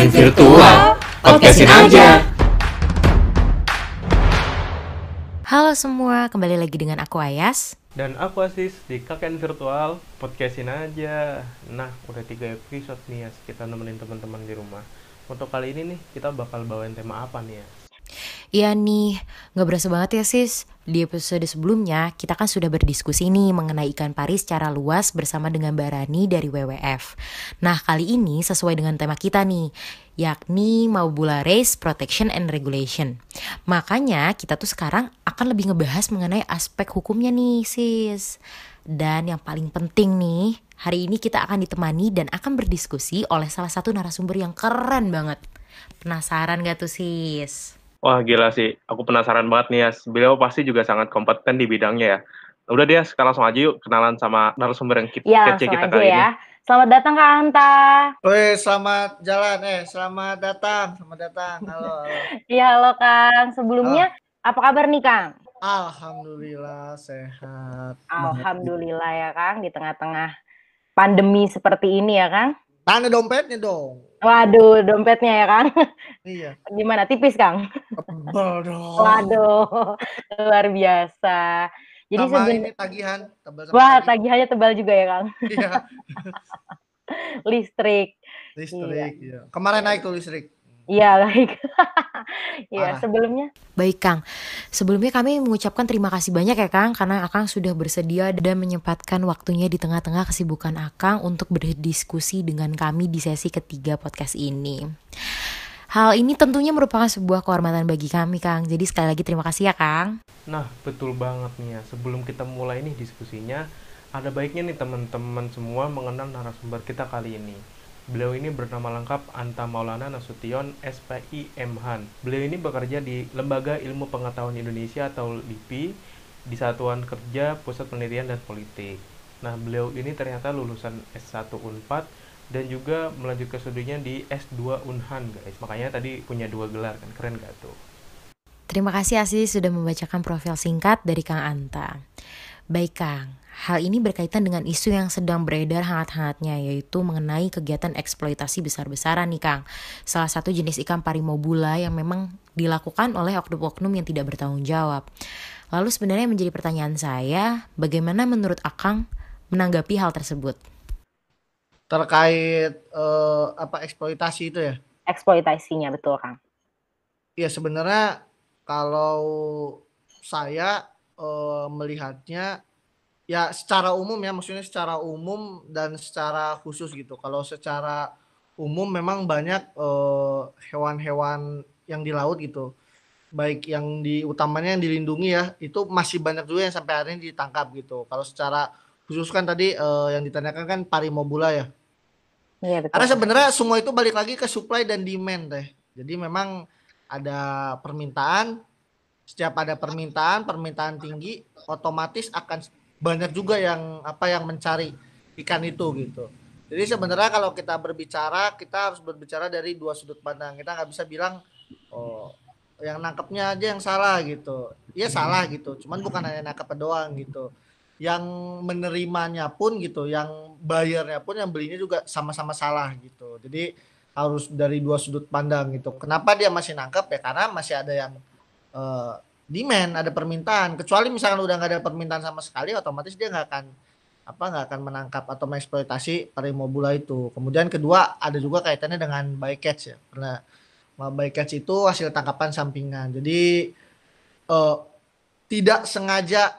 KKN Virtual, podcastin aja. Halo semua, kembali lagi dengan aku Ayas. Dan aku Asis di KKN Virtual, podcastin aja. Nah, udah tiga episode nih ya, kita nemenin teman-teman di rumah. Untuk kali ini nih, kita bakal bawain tema apa nih ya? Iya nih, nggak berasa banget ya sis. Di episode sebelumnya, kita kan sudah berdiskusi nih mengenai ikan pari secara luas bersama dengan Mbak Rani dari WWF. Nah, kali ini sesuai dengan tema kita nih, yakni Maubula Race Protection and Regulation. Makanya kita tuh sekarang akan lebih ngebahas mengenai aspek hukumnya nih sis. Dan yang paling penting nih, hari ini kita akan ditemani dan akan berdiskusi oleh salah satu narasumber yang keren banget. Penasaran gak tuh sis? Wah gila sih, aku penasaran banget nih ya. Beliau pasti juga sangat kompeten di bidangnya ya. Udah deh, sekarang langsung aja yuk kenalan sama narasumber yang kita, ya, kece kita aja kali ya. ini. Selamat datang Kak Anta. Woi, selamat jalan eh, selamat datang, selamat datang. Halo. halo. Iya, halo Kang. Sebelumnya apa kabar nih Kang? Alhamdulillah sehat. Alhamdulillah ya Kang di tengah-tengah pandemi seperti ini ya Kang. Tanda dompetnya dong. Waduh, dompetnya ya Kang. Iya. Gimana tipis Kang? Tebal dong. Waduh, luar biasa. Jadi sama seben- ini tagihan, tebal sama Wah, tagihannya tebal juga ya Kang. Iya, Listrik. listrik. Iya. Kemarin naik tuh listrik. Iya, baik. Iya, sebelumnya Baik Kang, sebelumnya kami mengucapkan terima kasih banyak ya Kang karena Akang sudah bersedia dan menyempatkan waktunya di tengah-tengah kesibukan Akang untuk berdiskusi dengan kami di sesi ketiga podcast ini. Hal ini tentunya merupakan sebuah kehormatan bagi kami Kang, jadi sekali lagi terima kasih ya Kang. Nah, betul banget nih ya. Sebelum kita mulai nih diskusinya, ada baiknya nih teman-teman semua mengenal narasumber kita kali ini. Beliau ini bernama lengkap Anta Maulana Nasution SPI MHAN. Beliau ini bekerja di Lembaga Ilmu Pengetahuan Indonesia atau LIPI di Satuan Kerja Pusat Penelitian dan Politik. Nah, beliau ini ternyata lulusan S1 Unpad dan juga melanjutkan studinya di S2 Unhan, guys. Makanya tadi punya dua gelar kan, keren gak tuh? Terima kasih Asis sudah membacakan profil singkat dari Kang Anta. Baik Kang, hal ini berkaitan dengan isu yang sedang beredar hangat-hangatnya yaitu mengenai kegiatan eksploitasi besar-besaran nih Kang. Salah satu jenis ikan parimobula yang memang dilakukan oleh oknum-oknum yang tidak bertanggung jawab. Lalu sebenarnya menjadi pertanyaan saya, bagaimana menurut Akang menanggapi hal tersebut? Terkait eh, apa eksploitasi itu ya? eksploitasinya betul Kang. Iya sebenarnya kalau saya eh, melihatnya ya secara umum ya maksudnya secara umum dan secara khusus gitu. Kalau secara umum memang banyak eh, hewan-hewan yang di laut gitu. Baik yang di utamanya yang dilindungi ya, itu masih banyak juga yang sampai hari ini ditangkap gitu. Kalau secara khusus kan tadi eh, yang ditanyakan kan parimobula ya. Iya betul. Karena sebenarnya semua itu balik lagi ke supply dan demand teh. Jadi memang ada permintaan, setiap ada permintaan, permintaan tinggi, otomatis akan banyak juga yang apa yang mencari ikan itu gitu. Jadi sebenarnya kalau kita berbicara, kita harus berbicara dari dua sudut pandang. Kita nggak bisa bilang oh yang nangkepnya aja yang salah gitu. Iya salah gitu. Cuman bukan hanya nangkep doang gitu yang menerimanya pun gitu, yang bayarnya pun yang belinya juga sama-sama salah gitu. Jadi harus dari dua sudut pandang gitu. Kenapa dia masih nangkep ya? Karena masih ada yang eh, demand, ada permintaan. Kecuali misalkan udah nggak ada permintaan sama sekali, otomatis dia nggak akan apa nggak akan menangkap atau mengeksploitasi parimobula itu. Kemudian kedua ada juga kaitannya dengan bycatch ya. Karena bycatch itu hasil tangkapan sampingan. Jadi eh, tidak sengaja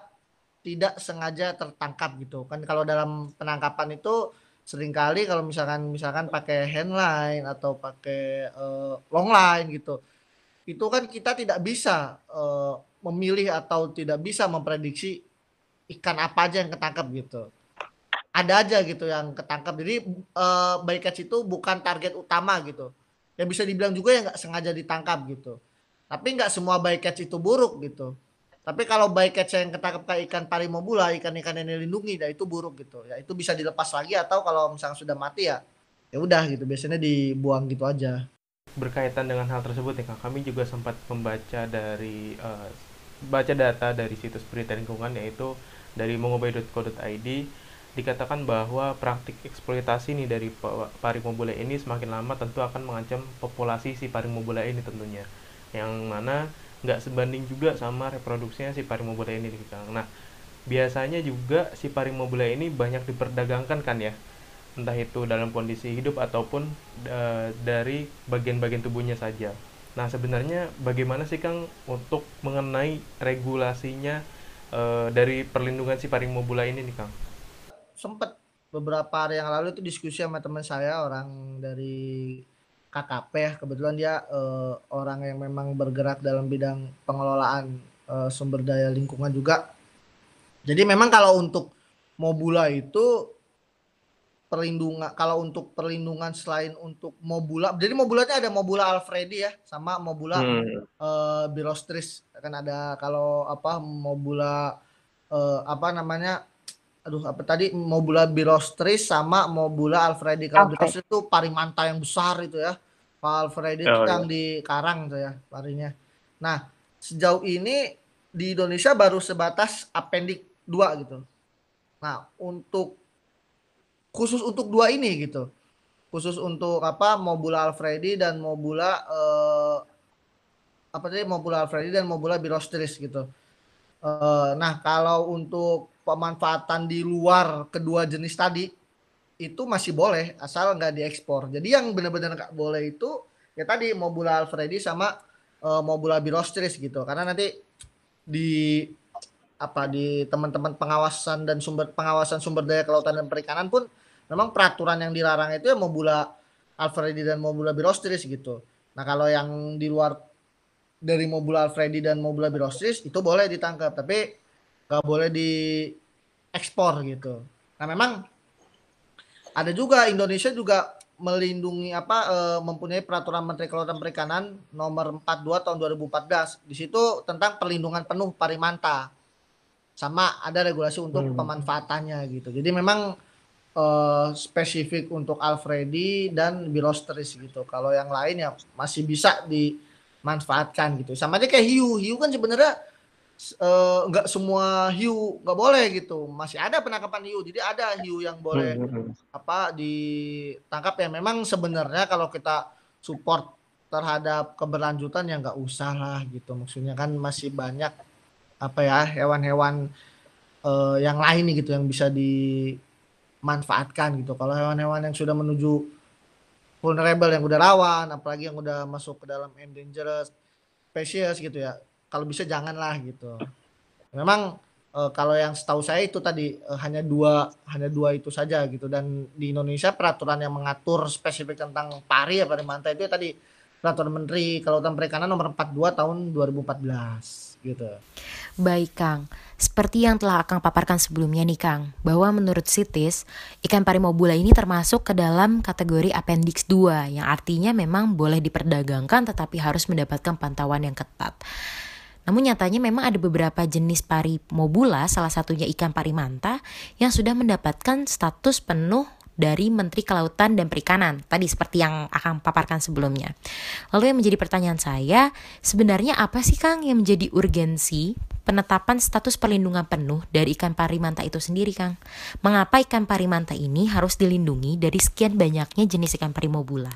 tidak sengaja tertangkap gitu kan kalau dalam penangkapan itu sering kali kalau misalkan misalkan pakai handline atau pakai eh, long line gitu itu kan kita tidak bisa eh, memilih atau tidak bisa memprediksi ikan apa aja yang ketangkap gitu ada aja gitu yang ketangkap jadi eh, bycatch itu bukan target utama gitu yang bisa dibilang juga yang nggak sengaja ditangkap gitu tapi nggak semua bycatch itu buruk gitu tapi kalau bycatch yang ketangkap kayak ikan parimobula, ikan-ikan yang dilindungi, ya itu buruk gitu. Ya itu bisa dilepas lagi atau kalau misalnya sudah mati ya, ya udah gitu. Biasanya dibuang gitu aja. Berkaitan dengan hal tersebut Kak, kami juga sempat membaca dari eh, baca data dari situs berita lingkungan yaitu dari mongobay.co.id dikatakan bahwa praktik eksploitasi nih dari parimobula ini semakin lama tentu akan mengancam populasi si parimobula ini tentunya yang mana nggak sebanding juga sama reproduksinya si parimobula ini Kang. Nah biasanya juga si parimobula ini banyak diperdagangkan kan ya entah itu dalam kondisi hidup ataupun uh, dari bagian-bagian tubuhnya saja. Nah sebenarnya bagaimana sih Kang untuk mengenai regulasinya uh, dari perlindungan si parimobula ini nih Kang? sempat beberapa hari yang lalu itu diskusi sama teman saya orang dari KKP ya kebetulan dia uh, orang yang memang bergerak dalam bidang pengelolaan uh, sumber daya lingkungan juga jadi memang kalau untuk Mobula itu perlindungan kalau untuk perlindungan selain untuk Mobula jadi Mobulanya ada Mobula Alfredi ya sama Mobula hmm. uh, Birostris kan ada kalau apa Mobula uh, apa namanya aduh apa tadi Mobula Birostris sama Mobula Alfredi. Kalau okay. Birostris itu parimanta yang besar itu ya. Pak Alfredi oh, itu yang iya. di Karang tuh ya parinya. Nah, sejauh ini di Indonesia baru sebatas apendik 2 gitu. Nah, untuk khusus untuk dua ini gitu. Khusus untuk apa Mobula Alfredi dan Mobula eh, apa tadi Mobula Alfredi dan Mobula Birostris gitu. Eh, nah, kalau untuk pemanfaatan di luar kedua jenis tadi itu masih boleh asal nggak diekspor. Jadi yang benar-benar nggak boleh itu ya tadi Mobula Alfredi sama uh, Mobula Birostris gitu. Karena nanti di apa di teman-teman pengawasan dan sumber pengawasan sumber daya kelautan dan perikanan pun memang peraturan yang dilarang itu ya Mobula Alfredi dan Mobula Birostris gitu. Nah kalau yang di luar dari Mobula Alfredi dan Mobula Birostris itu boleh ditangkap tapi nggak boleh diekspor gitu. Nah memang ada juga Indonesia juga melindungi apa e, mempunyai peraturan Menteri Kelautan Perikanan nomor 42 tahun 2014. Di situ tentang perlindungan penuh parimanta. Sama ada regulasi untuk hmm. pemanfaatannya gitu. Jadi memang e, spesifik untuk Alfredi dan Birostris gitu. Kalau yang lain ya masih bisa dimanfaatkan gitu. Sama aja kayak hiu. Hiu kan sebenarnya Eh, nggak uh, semua hiu nggak boleh gitu masih ada penangkapan hiu jadi ada hiu yang boleh hmm, hmm, hmm. apa ditangkap ya memang sebenarnya kalau kita support terhadap keberlanjutan ya nggak usah lah gitu maksudnya kan masih banyak apa ya hewan-hewan uh, yang lain nih gitu yang bisa dimanfaatkan gitu. Kalau hewan-hewan yang sudah menuju vulnerable yang udah rawan apalagi yang udah masuk ke dalam endangered species gitu ya kalau bisa janganlah gitu. Memang e, kalau yang setahu saya itu tadi e, hanya dua hanya dua itu saja gitu. Dan di Indonesia peraturan yang mengatur spesifik tentang pari ya pada mantai itu ya tadi peraturan Menteri Kelautan Perikanan nomor 42 tahun 2014 gitu. Baik Kang, seperti yang telah Kang paparkan sebelumnya nih Kang, bahwa menurut Sitis, ikan parimobula ini termasuk ke dalam kategori Appendix 2, yang artinya memang boleh diperdagangkan tetapi harus mendapatkan pantauan yang ketat. Namun nyatanya memang ada beberapa jenis pari mobula, salah satunya ikan parimanta, yang sudah mendapatkan status penuh dari Menteri Kelautan dan Perikanan. Tadi seperti yang akan paparkan sebelumnya. Lalu yang menjadi pertanyaan saya, sebenarnya apa sih Kang yang menjadi urgensi penetapan status perlindungan penuh dari ikan parimanta itu sendiri Kang? Mengapa ikan parimanta ini harus dilindungi dari sekian banyaknya jenis ikan parimobula?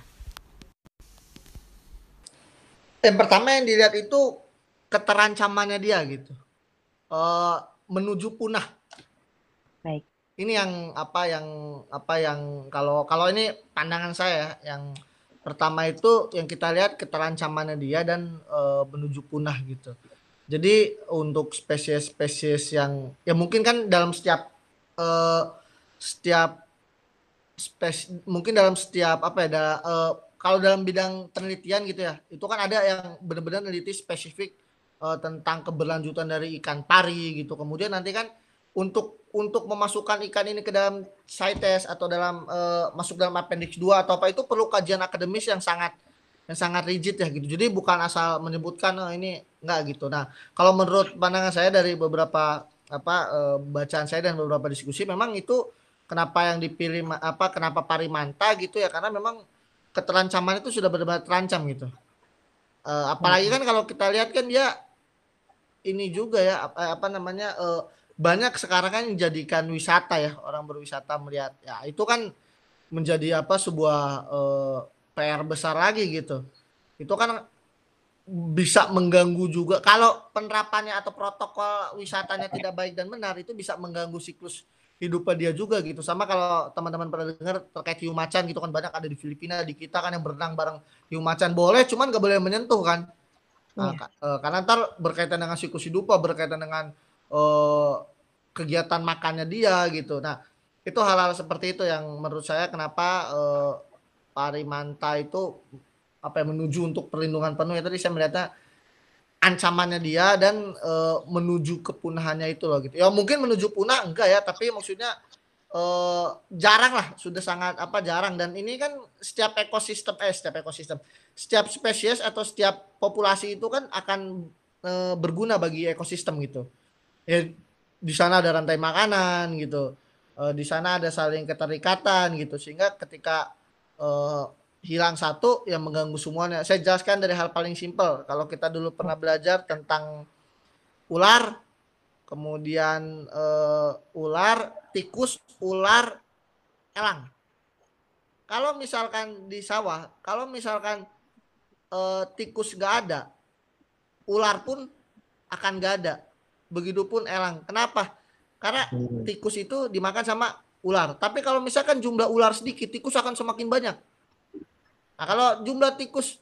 Yang pertama yang dilihat itu keterancamannya dia gitu uh, menuju punah ini yang apa yang apa yang kalau kalau ini pandangan saya yang pertama itu yang kita lihat keterancamannya dia dan uh, menuju punah gitu jadi untuk spesies-spesies yang ya mungkin kan dalam setiap uh, setiap spes mungkin dalam setiap apa ya ada, uh, kalau dalam bidang penelitian gitu ya itu kan ada yang benar-benar meneliti spesifik uh, tentang keberlanjutan dari ikan pari gitu. Kemudian nanti kan untuk untuk memasukkan ikan ini ke dalam CITES atau dalam uh, masuk dalam appendix 2 atau apa itu perlu kajian akademis yang sangat yang sangat rigid ya gitu. Jadi bukan asal menyebutkan oh, ini enggak gitu. Nah, kalau menurut pandangan saya dari beberapa apa uh, bacaan saya dan beberapa diskusi memang itu kenapa yang dipilih apa kenapa parimanta gitu ya karena memang keterancaman itu sudah benar-benar terancam gitu. Uh, apalagi hmm. kan kalau kita lihat kan dia ini juga ya apa, apa namanya uh, banyak sekarang kan menjadikan wisata ya orang berwisata melihat. Ya itu kan menjadi apa sebuah uh, eh, PR besar lagi gitu. Itu kan bisa mengganggu juga. Kalau penerapannya atau protokol wisatanya tidak baik dan benar itu bisa mengganggu siklus hidupnya dia juga gitu. Sama kalau teman-teman pernah dengar terkait hiu macan gitu kan banyak ada di Filipina di kita kan yang berenang bareng hiu macan. Boleh cuman gak boleh menyentuh kan. Nah, iya. uh, karena ntar berkaitan dengan siklus hidupnya berkaitan dengan uh, kegiatan makannya dia gitu nah itu hal-hal seperti itu yang menurut saya kenapa uh, Parimanta itu apa yang menuju untuk perlindungan penuh ya tadi saya melihatnya ancamannya dia dan e, menuju kepunahannya itu loh gitu. Ya mungkin menuju punah enggak ya, tapi maksudnya e, jarang lah, sudah sangat apa jarang dan ini kan setiap ekosistem eh setiap ekosistem, setiap spesies atau setiap populasi itu kan akan e, berguna bagi ekosistem gitu. Ya di sana ada rantai makanan gitu. E, di sana ada saling keterikatan gitu sehingga ketika e, hilang satu yang mengganggu semuanya. Saya jelaskan dari hal paling simpel. Kalau kita dulu pernah belajar tentang ular, kemudian uh, ular, tikus, ular, elang. Kalau misalkan di sawah, kalau misalkan uh, tikus gak ada, ular pun akan gak ada. Begitupun elang. Kenapa? Karena hmm. tikus itu dimakan sama ular. Tapi kalau misalkan jumlah ular sedikit, tikus akan semakin banyak Nah, kalau jumlah tikus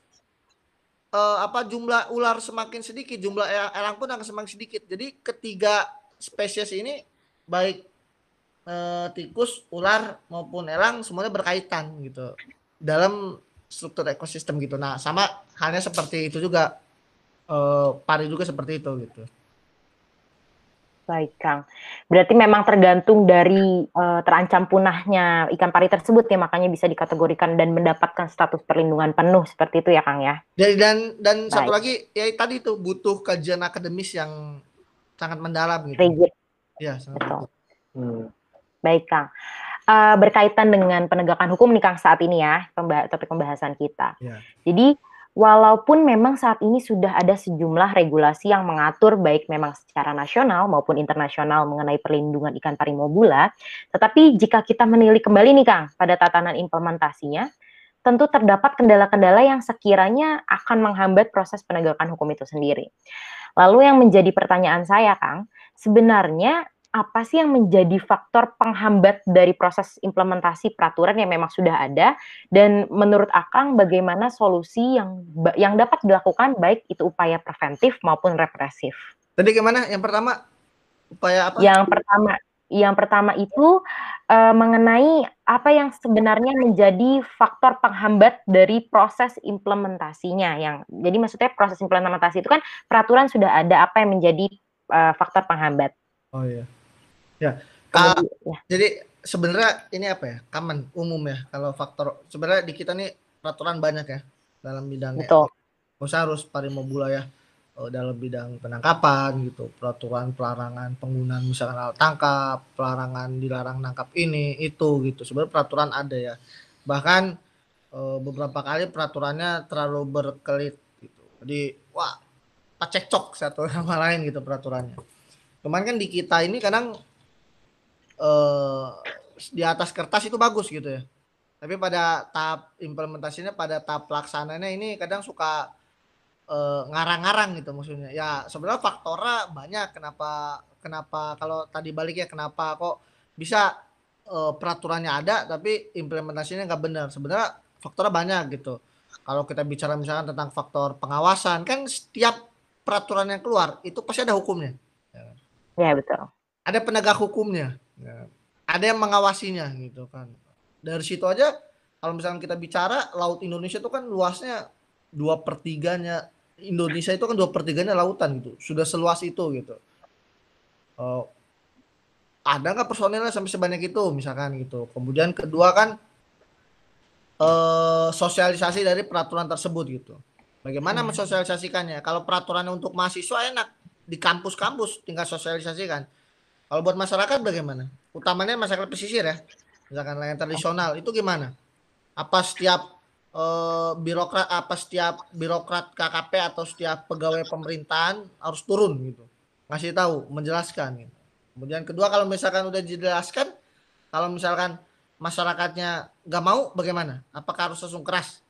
uh, apa jumlah ular semakin sedikit, jumlah elang pun akan semakin sedikit. Jadi ketiga spesies ini baik uh, tikus, ular maupun elang semuanya berkaitan gitu dalam struktur ekosistem gitu. Nah, sama halnya seperti itu juga uh, pari juga seperti itu gitu. Baik, Kang. Berarti memang tergantung dari uh, terancam punahnya ikan pari tersebut ya, makanya bisa dikategorikan dan mendapatkan status perlindungan penuh seperti itu ya, Kang ya. Jadi dan dan Baik. satu lagi ya tadi itu butuh kajian akademis yang sangat mendalam gitu. Rigid. Ya, sangat Betul. Hmm. Baik, Kang. Uh, berkaitan dengan penegakan hukum nih Kang saat ini ya, topik pembahasan kita. Ya. Jadi Walaupun memang saat ini sudah ada sejumlah regulasi yang mengatur baik memang secara nasional maupun internasional mengenai perlindungan ikan parimobula, tetapi jika kita menilik kembali nih Kang pada tatanan implementasinya, tentu terdapat kendala-kendala yang sekiranya akan menghambat proses penegakan hukum itu sendiri. Lalu yang menjadi pertanyaan saya Kang, sebenarnya apa sih yang menjadi faktor penghambat dari proses implementasi peraturan yang memang sudah ada dan menurut Akang bagaimana solusi yang yang dapat dilakukan baik itu upaya preventif maupun represif. Tadi gimana? Yang pertama upaya apa? Yang pertama yang pertama itu uh, mengenai apa yang sebenarnya menjadi faktor penghambat dari proses implementasinya yang jadi maksudnya proses implementasi itu kan peraturan sudah ada apa yang menjadi uh, faktor penghambat. Oh iya. Ya. Uh, ya. Jadi sebenarnya ini apa ya? Common, umum ya. Kalau faktor sebenarnya di kita nih peraturan banyak ya dalam bidang Betul. usah harus parimobula ya eh, dalam bidang penangkapan gitu, peraturan pelarangan penggunaan misalkan alat tangkap, pelarangan dilarang nangkap ini itu gitu. Sebenarnya peraturan ada ya. Bahkan uh, beberapa kali peraturannya terlalu berkelit gitu. Jadi wah cekcok satu sama lain gitu peraturannya. Cuman kan di kita ini kadang uh, di atas kertas itu bagus gitu ya. Tapi pada tahap implementasinya, pada tahap pelaksananya ini kadang suka ngarang ngarang-ngarang gitu maksudnya. Ya sebenarnya faktornya banyak. Kenapa kenapa kalau tadi balik ya kenapa kok bisa uh, peraturannya ada tapi implementasinya nggak benar. Sebenarnya faktornya banyak gitu. Kalau kita bicara misalkan tentang faktor pengawasan kan setiap peraturan yang keluar itu pasti ada hukumnya. Ya betul. Ada penegak hukumnya. Ya. Ada yang mengawasinya gitu kan. Dari situ aja kalau misalnya kita bicara laut Indonesia itu kan luasnya dua pertiganya Indonesia itu kan dua pertiganya lautan gitu. Sudah seluas itu gitu. Uh, ada nggak personilnya sampai sebanyak itu misalkan gitu. Kemudian kedua kan uh, sosialisasi dari peraturan tersebut gitu. Bagaimana hmm. mensosialisasikannya? Kalau peraturannya untuk mahasiswa enak di kampus-kampus tinggal sosialisasikan kalau buat masyarakat bagaimana? Utamanya masyarakat pesisir ya, misalkan nelayan tradisional itu gimana? Apa setiap uh, birokrat, apa setiap birokrat KKP atau setiap pegawai pemerintahan harus turun gitu, ngasih tahu, menjelaskan gitu. Kemudian kedua kalau misalkan udah dijelaskan, kalau misalkan masyarakatnya nggak mau bagaimana? Apakah harus langsung keras?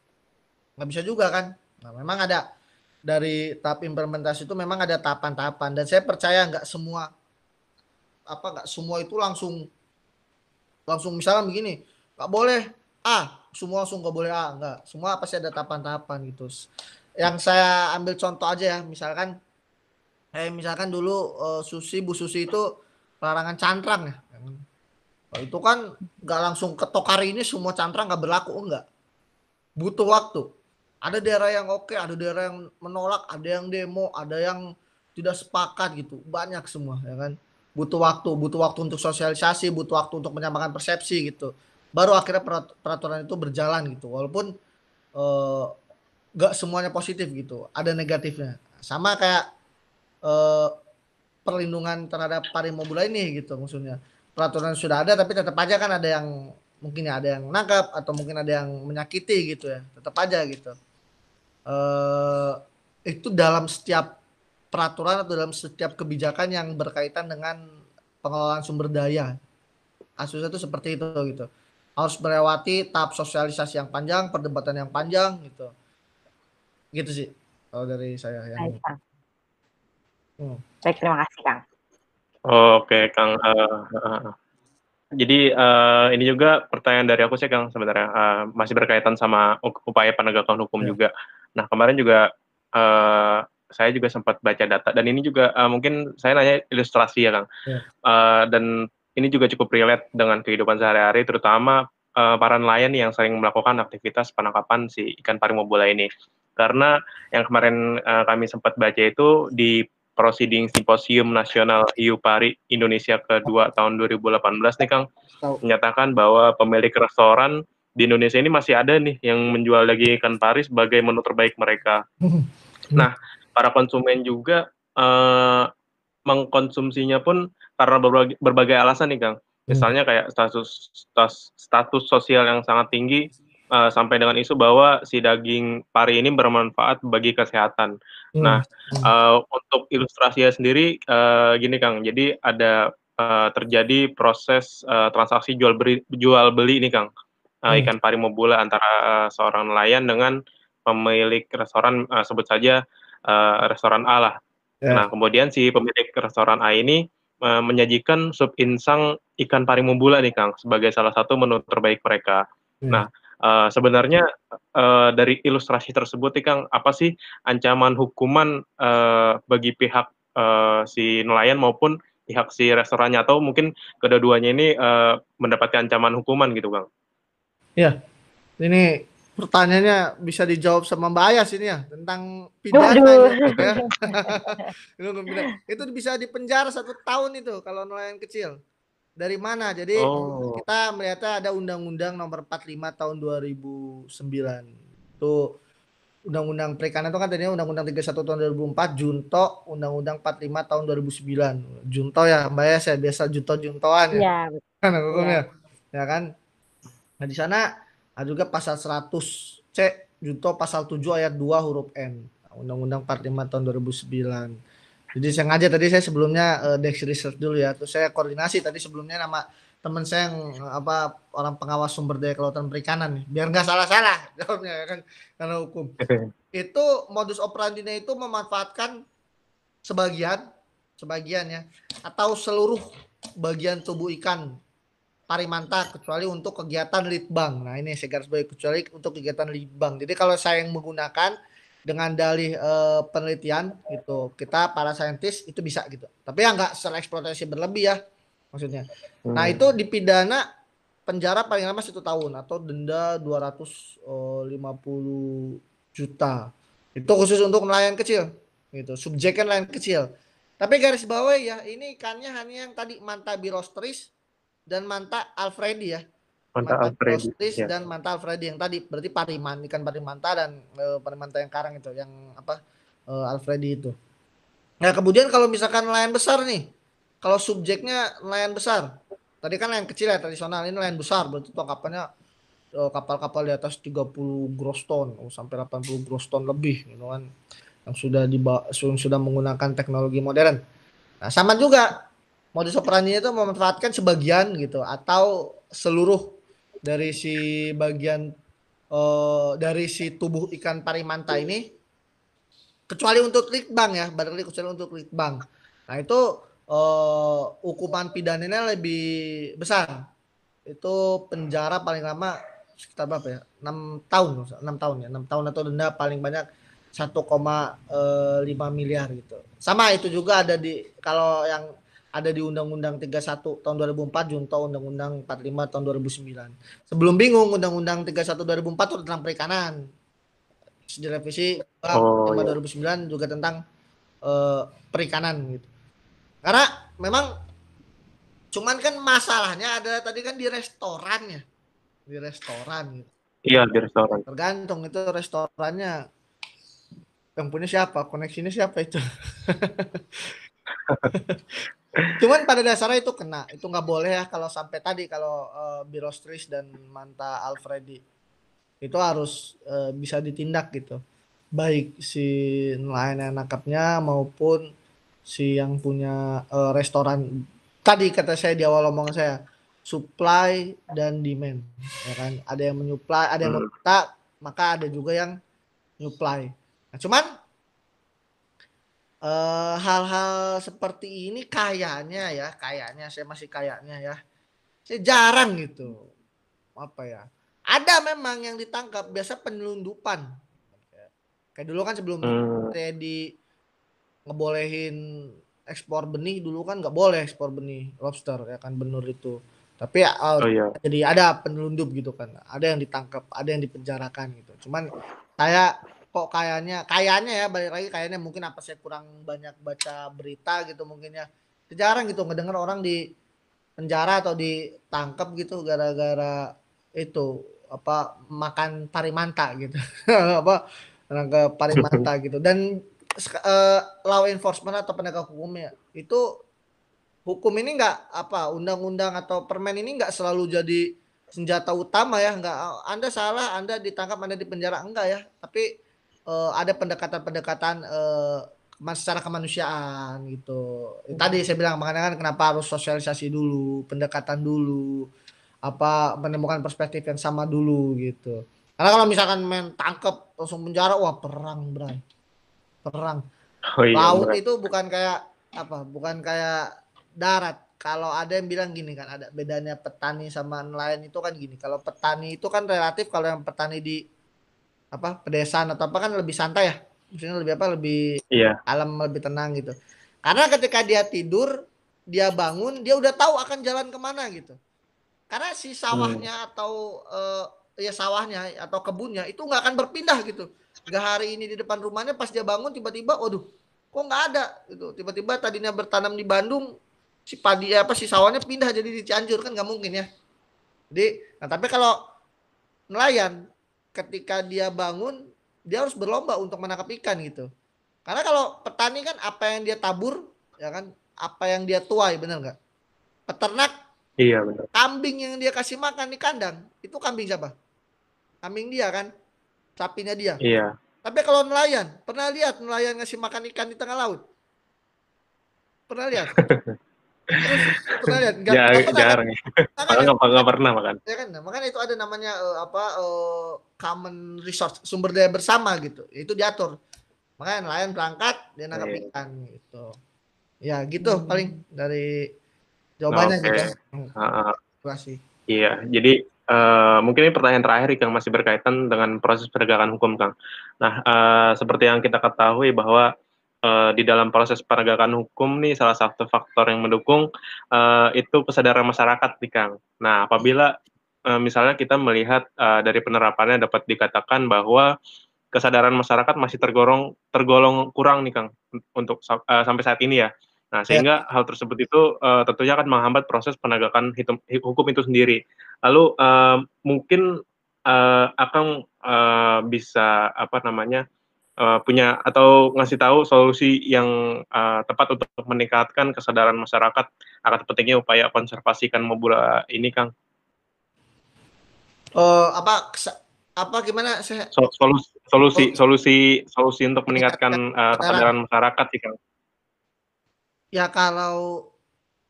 Nggak bisa juga kan? Nah, memang ada dari tahap implementasi itu memang ada tahapan-tahapan dan saya percaya nggak semua apa nggak semua itu langsung langsung misalnya begini nggak boleh A semua langsung nggak boleh A nggak semua pasti ada tahapan-tahapan gitu yang saya ambil contoh aja ya misalkan eh misalkan dulu uh, Susi Bu Susi itu larangan cantrang ya oh, itu kan nggak langsung ketok hari ini semua cantrang nggak berlaku enggak butuh waktu ada daerah yang oke, ada daerah yang menolak, ada yang demo, ada yang tidak sepakat gitu. Banyak semua ya kan. Butuh waktu, butuh waktu untuk sosialisasi, butuh waktu untuk menyamakan persepsi gitu. Baru akhirnya peraturan itu berjalan gitu. Walaupun eh, gak semuanya positif gitu, ada negatifnya. Sama kayak eh, perlindungan terhadap parimobula ini gitu maksudnya. Peraturan sudah ada tapi tetap aja kan ada yang mungkin ada yang nangkap atau mungkin ada yang menyakiti gitu ya. Tetap aja gitu uh, itu dalam setiap peraturan atau dalam setiap kebijakan yang berkaitan dengan pengelolaan sumber daya. Kasusnya itu seperti itu gitu. Harus melewati tahap sosialisasi yang panjang, perdebatan yang panjang gitu. Gitu sih kalau dari saya yang Baik, Kang. Hmm. Baik, terima kasih, Kang. Oke, Kang. Uh, uh, jadi uh, ini juga pertanyaan dari aku sih Kang sebenarnya uh, masih berkaitan sama upaya penegakan hukum yeah. juga. Nah kemarin juga uh, saya juga sempat baca data dan ini juga uh, mungkin saya nanya ilustrasi ya Kang. Yeah. Uh, dan ini juga cukup relate dengan kehidupan sehari-hari terutama uh, para nelayan yang sering melakukan aktivitas penangkapan si ikan pari mobola ini. Karena yang kemarin uh, kami sempat baca itu di Proceeding Simposium Nasional Hiu Pari Indonesia kedua tahun 2018 nih Kang menyatakan bahwa pemilik restoran di Indonesia ini masih ada nih yang menjual daging ikan pari sebagai menu terbaik mereka. Nah, para konsumen juga uh, mengkonsumsinya pun karena berbagai, berbagai alasan nih Kang. Misalnya kayak status status, status sosial yang sangat tinggi uh, sampai dengan isu bahwa si daging pari ini bermanfaat bagi kesehatan. Hmm. Nah, uh, untuk ilustrasinya sendiri uh, gini Kang. Jadi ada uh, terjadi proses uh, transaksi jual beli jual beli ini Kang. Uh, hmm. ikan pari mobula antara uh, seorang nelayan dengan pemilik restoran uh, sebut saja uh, restoran A lah. Yeah. Nah, kemudian si pemilik restoran A ini uh, menyajikan sup insang ikan pari mobula nih Kang sebagai salah satu menu terbaik mereka. Hmm. Nah, Uh, sebenarnya uh, dari ilustrasi tersebut, Kang, apa sih ancaman hukuman uh, bagi pihak uh, si nelayan maupun pihak si restorannya atau mungkin kedua-duanya ini uh, mendapatkan ancaman hukuman gitu, Kang? Ya, ini pertanyaannya bisa dijawab sama Mbak Ayas ini ya tentang pidana ya. itu bisa dipenjara satu tahun itu kalau nelayan kecil. Dari mana? Jadi oh. kita melihatnya ada Undang-Undang Nomor 45 Tahun 2009. Itu Undang-Undang Perikanan itu kan tadinya Undang-Undang 31 tahun 2004, Junto Undang-Undang 45 tahun 2009. Junto ya, Mbak ya, saya biasa Junto-Juntoan ya. Iya, hukumnya. Ya. ya kan? Nah, di sana ada juga pasal 100 C Junto pasal 7 ayat 2 huruf N. Undang-Undang 45 tahun 2009 jadi saya ngajak tadi saya sebelumnya uh, Dex Research dulu ya. Terus saya koordinasi tadi sebelumnya nama teman saya yang apa orang pengawas sumber daya kelautan perikanan nih. Biar nggak salah-salah jawabnya ya kan karena hukum. itu modus operandinya itu memanfaatkan sebagian sebagian ya atau seluruh bagian tubuh ikan parimanta kecuali untuk kegiatan litbang. Nah, ini saya garis bawahi kecuali untuk kegiatan litbang. Jadi kalau saya yang menggunakan dengan dalih uh, penelitian gitu kita para saintis itu bisa gitu tapi yang nggak eksploitasi berlebih ya maksudnya hmm. nah itu dipidana penjara paling lama satu tahun atau denda 250 eh, juta itu khusus untuk nelayan kecil gitu subjeknya nelayan kecil tapi garis bawah ya ini ikannya hanya yang tadi manta birostris dan manta alfredi ya Manta Alfredi ya. dan Manta Alfredi yang tadi berarti pariman ikan parimanta dan uh, parimanta yang karang itu yang apa uh, Alfredi itu. Nah kemudian kalau misalkan nelayan besar nih, kalau subjeknya nelayan besar, tadi kan nelayan kecil ya tradisional, ini nelayan besar berarti tangkapannya uh, kapal-kapal di atas 30 gross ton oh, sampai 80 gross ton lebih gitu kan yang sudah di sudah menggunakan teknologi modern. Nah sama juga modus operandi itu memanfaatkan sebagian gitu atau seluruh dari si bagian uh, dari si tubuh ikan parimanta ini kecuali untuk litbang ya barangkali kecuali untuk litbang. Nah itu uh, hukuman pidananya lebih besar. Itu penjara paling lama sekitar berapa ya? Enam tahun enam tahun ya enam tahun atau denda paling banyak 1,5 eh, miliar gitu. Sama itu juga ada di kalau yang ada di Undang-Undang 31 tahun 2004 junto Undang-Undang 45 tahun 2009. Sebelum bingung Undang-Undang 31 2004 itu tentang perikanan. Direvisi oh, 5 iya. 2009 juga tentang uh, perikanan gitu. Karena memang cuman kan masalahnya ada tadi kan di restoran ya. Di restoran gitu. Iya, di restoran. Tergantung itu restorannya yang punya siapa, koneksinya siapa itu. Cuman pada dasarnya itu kena, itu nggak boleh ya kalau sampai tadi kalau uh, Birostris dan Manta Alfredi itu harus uh, bisa ditindak gitu, baik si nelayan yang nangkapnya maupun si yang punya uh, restoran. Tadi kata saya di awal omong saya, supply dan demand, ya kan? Ada yang menyuplai, ada yang hmm. meminta, maka ada juga yang nyuplai. Nah, cuman Eh, hal-hal seperti ini kayaknya ya, kayaknya saya masih kayaknya ya. Saya jarang gitu. Apa ya? Ada memang yang ditangkap biasa penyelundupan. Kayak dulu kan sebelum hmm. saya di ngebolehin ekspor benih dulu kan nggak boleh ekspor benih lobster ya kan benur itu. Tapi ya oh, iya. jadi ada penyelundup gitu kan. Ada yang ditangkap, ada yang dipenjarakan gitu. Cuman saya kok kayaknya kayaknya ya balik lagi kayaknya mungkin apa saya kurang banyak baca berita gitu mungkin ya. Jarang gitu ngedenger orang di penjara atau ditangkap gitu gara-gara itu apa makan parimanta gitu. Apa ke parimanta gitu. Dan uh, law enforcement atau penegak hukumnya itu hukum ini enggak apa undang-undang atau permen ini enggak selalu jadi senjata utama ya. Enggak anda salah anda ditangkap anda di penjara. Enggak ya. Tapi uh, ada pendekatan-pendekatan uh, secara kemanusiaan gitu. Tadi saya bilang makanya kan kenapa harus sosialisasi dulu, pendekatan dulu, apa menemukan perspektif yang sama dulu gitu. Karena kalau misalkan main tangkep langsung penjara, wah perang, Bray. Perang. Oh, iya, Laut berat. itu bukan kayak apa? Bukan kayak darat. Kalau ada yang bilang gini kan, ada bedanya petani sama nelayan itu kan gini. Kalau petani itu kan relatif kalau yang petani di apa pedesaan atau apa kan lebih santai ya. Maksudnya lebih apa lebih iya. alam lebih tenang gitu. Karena ketika dia tidur dia bangun dia udah tahu akan jalan ke mana gitu. Karena si sawahnya hmm. atau uh, ya sawahnya atau kebunnya itu nggak akan berpindah gitu. Nggak hari ini di depan rumahnya pas dia bangun tiba-tiba waduh kok nggak ada? Gitu. Tiba-tiba tadinya bertanam di Bandung si padi apa si sawahnya pindah jadi di Cianjur kan nggak mungkin ya. Jadi nah tapi kalau nelayan ketika dia bangun dia harus berlomba untuk menangkap ikan gitu. Karena kalau petani kan apa yang dia tabur ya kan apa yang dia tuai benar nggak? Peternak Iya benar. Kambing yang dia kasih makan di kandang itu kambing siapa? Kambing dia kan, sapinya dia. Iya. Tapi kalau nelayan, pernah lihat nelayan ngasih makan ikan di tengah laut? Pernah lihat? pernah lihat? Gak, ya, jarang. Kan, nggak nggak pernah makan. Ya kan, makanya itu ada namanya uh, apa uh, common resource sumber daya bersama gitu. Itu diatur. Makanya nelayan berangkat dia nangkap yeah. ikan gitu. Ya gitu hmm. paling dari jawabannya okay. gitu. Uh, Terima kasih. Iya, jadi uh, mungkin ini pertanyaan terakhir yang masih berkaitan dengan proses penegakan hukum, Kang. Nah, uh, seperti yang kita ketahui bahwa uh, di dalam proses penegakan hukum nih salah satu faktor yang mendukung uh, itu kesadaran masyarakat nih Kang. Nah apabila uh, misalnya kita melihat uh, dari penerapannya dapat dikatakan bahwa kesadaran masyarakat masih tergolong tergolong kurang nih Kang untuk uh, sampai saat ini ya. Nah, sehingga ya. hal tersebut itu uh, tentunya akan menghambat proses penegakan hitum, hukum itu sendiri. Lalu uh, mungkin uh, akan uh, bisa apa namanya uh, punya atau ngasih tahu solusi yang uh, tepat untuk meningkatkan kesadaran masyarakat akan pentingnya upaya konservasi ikan mobula ini, Kang? Uh, apa apa gimana saya so, solusi solusi oh. solusi solusi untuk meningkatkan uh, kesadaran masyarakat sih, Kang? Ya kalau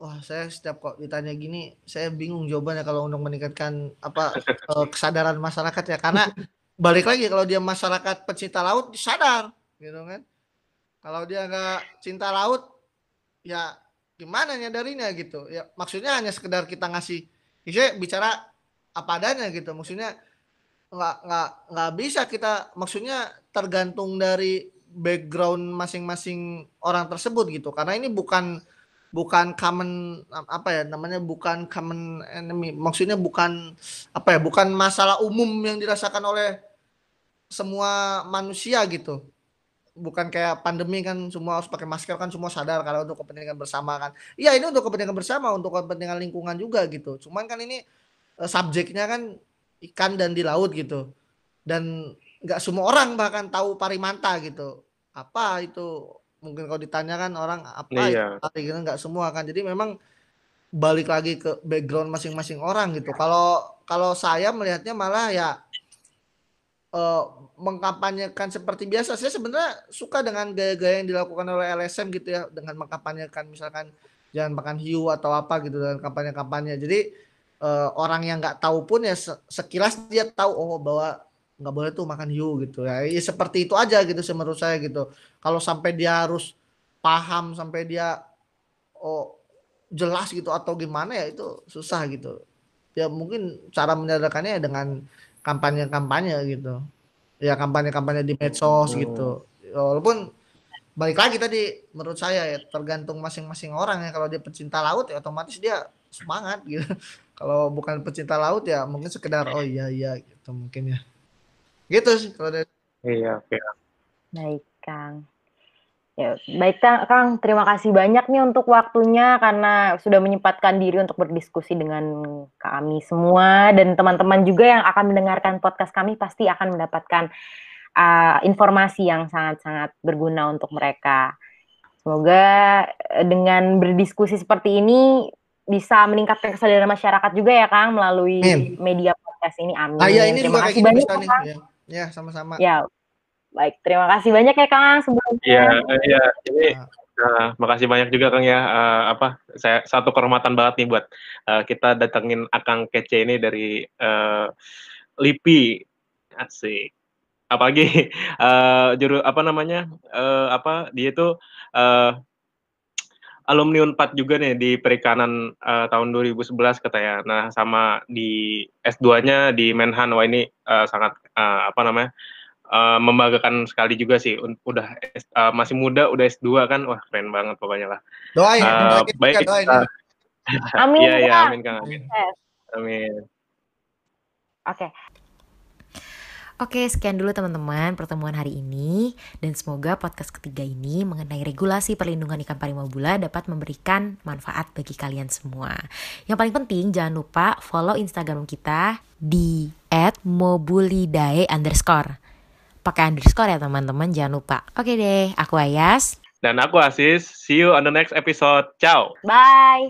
wah saya setiap kok ditanya gini saya bingung jawabannya kalau untuk meningkatkan apa kesadaran masyarakat ya karena balik lagi kalau dia masyarakat pecinta laut sadar gitu kan. Kalau dia nggak cinta laut ya gimana nyadarinya gitu. Ya maksudnya hanya sekedar kita ngasih saya bicara apa adanya gitu. Maksudnya nggak nggak nggak bisa kita maksudnya tergantung dari background masing-masing orang tersebut gitu. Karena ini bukan bukan common apa ya namanya bukan common enemy. Maksudnya bukan apa ya bukan masalah umum yang dirasakan oleh semua manusia gitu. Bukan kayak pandemi kan semua harus pakai masker kan semua sadar kalau untuk kepentingan bersama kan. Iya ini untuk kepentingan bersama untuk kepentingan lingkungan juga gitu. Cuman kan ini uh, subjeknya kan ikan dan di laut gitu. Dan nggak semua orang bahkan tahu parimanta gitu. Apa itu? Mungkin kalau ditanyakan orang apa iya. itu? Gitu nggak semua kan. Jadi memang balik lagi ke background masing-masing orang gitu. Kalau kalau saya melihatnya malah ya uh, mengkampanyekan seperti biasa. Saya sebenarnya suka dengan gaya-gaya yang dilakukan oleh LSM gitu ya. Dengan mengkampanyekan misalkan jangan makan hiu atau apa gitu. Dengan kampanye-kampanye. Jadi uh, orang yang nggak tahu pun ya sekilas dia tahu oh bahwa nggak boleh tuh makan hiu gitu ya. ya seperti itu aja gitu menurut saya gitu. Kalau sampai dia harus paham sampai dia oh jelas gitu atau gimana ya itu susah gitu. Ya mungkin cara menyadarkannya dengan kampanye-kampanye gitu. Ya kampanye-kampanye di medsos hmm. gitu. Walaupun balik lagi tadi menurut saya ya tergantung masing-masing orang ya. Kalau dia pecinta laut ya otomatis dia semangat gitu. Kalau bukan pecinta laut ya mungkin sekedar oh iya iya gitu mungkin ya. Gitu sih kalau dari iya oke. Baik Kang Ya, baik Kang, terima kasih banyak nih untuk waktunya karena sudah menyempatkan diri untuk berdiskusi dengan kami semua dan teman-teman juga yang akan mendengarkan podcast kami pasti akan mendapatkan uh, informasi yang sangat-sangat berguna untuk mereka. Semoga eh, dengan berdiskusi seperti ini bisa meningkatkan kesadaran masyarakat juga ya Kang melalui Amin. media podcast ini. Amin. Ah, ya, ini Terima kasih banyak nih. Ya, ya sama-sama. Ya, baik. Terima kasih banyak ya Kang sebelumnya. Iya, iya. Ini Nah, makasih banyak juga Kang ya. Uh, apa saya satu kehormatan banget nih buat uh, kita datengin Akang Kece ini dari uh, LIPI. Asik. Apalagi uh, juru apa namanya? Uh, apa dia itu uh, alumni Unpad juga nih di perikanan uh, tahun 2011 katanya. Nah, sama di S2-nya di Menhan. Wah, ini uh, sangat uh, apa namanya? Uh, membanggakan sekali juga sih. Udah uh, masih muda, udah S2 kan. Wah, keren banget pokoknya lah. Doain, uh, doain baik doain. Uh, amin. Iya, iya, amin Kang. Amin. Amin. Oke. Okay. Oke, sekian dulu teman-teman pertemuan hari ini dan semoga podcast ketiga ini mengenai regulasi perlindungan ikan pari mabula dapat memberikan manfaat bagi kalian semua. Yang paling penting jangan lupa follow Instagram kita di @mobulidae underscore. Pakai underscore ya teman-teman, jangan lupa. Oke deh, aku Ayas. Dan aku Asis. See you on the next episode. Ciao. Bye.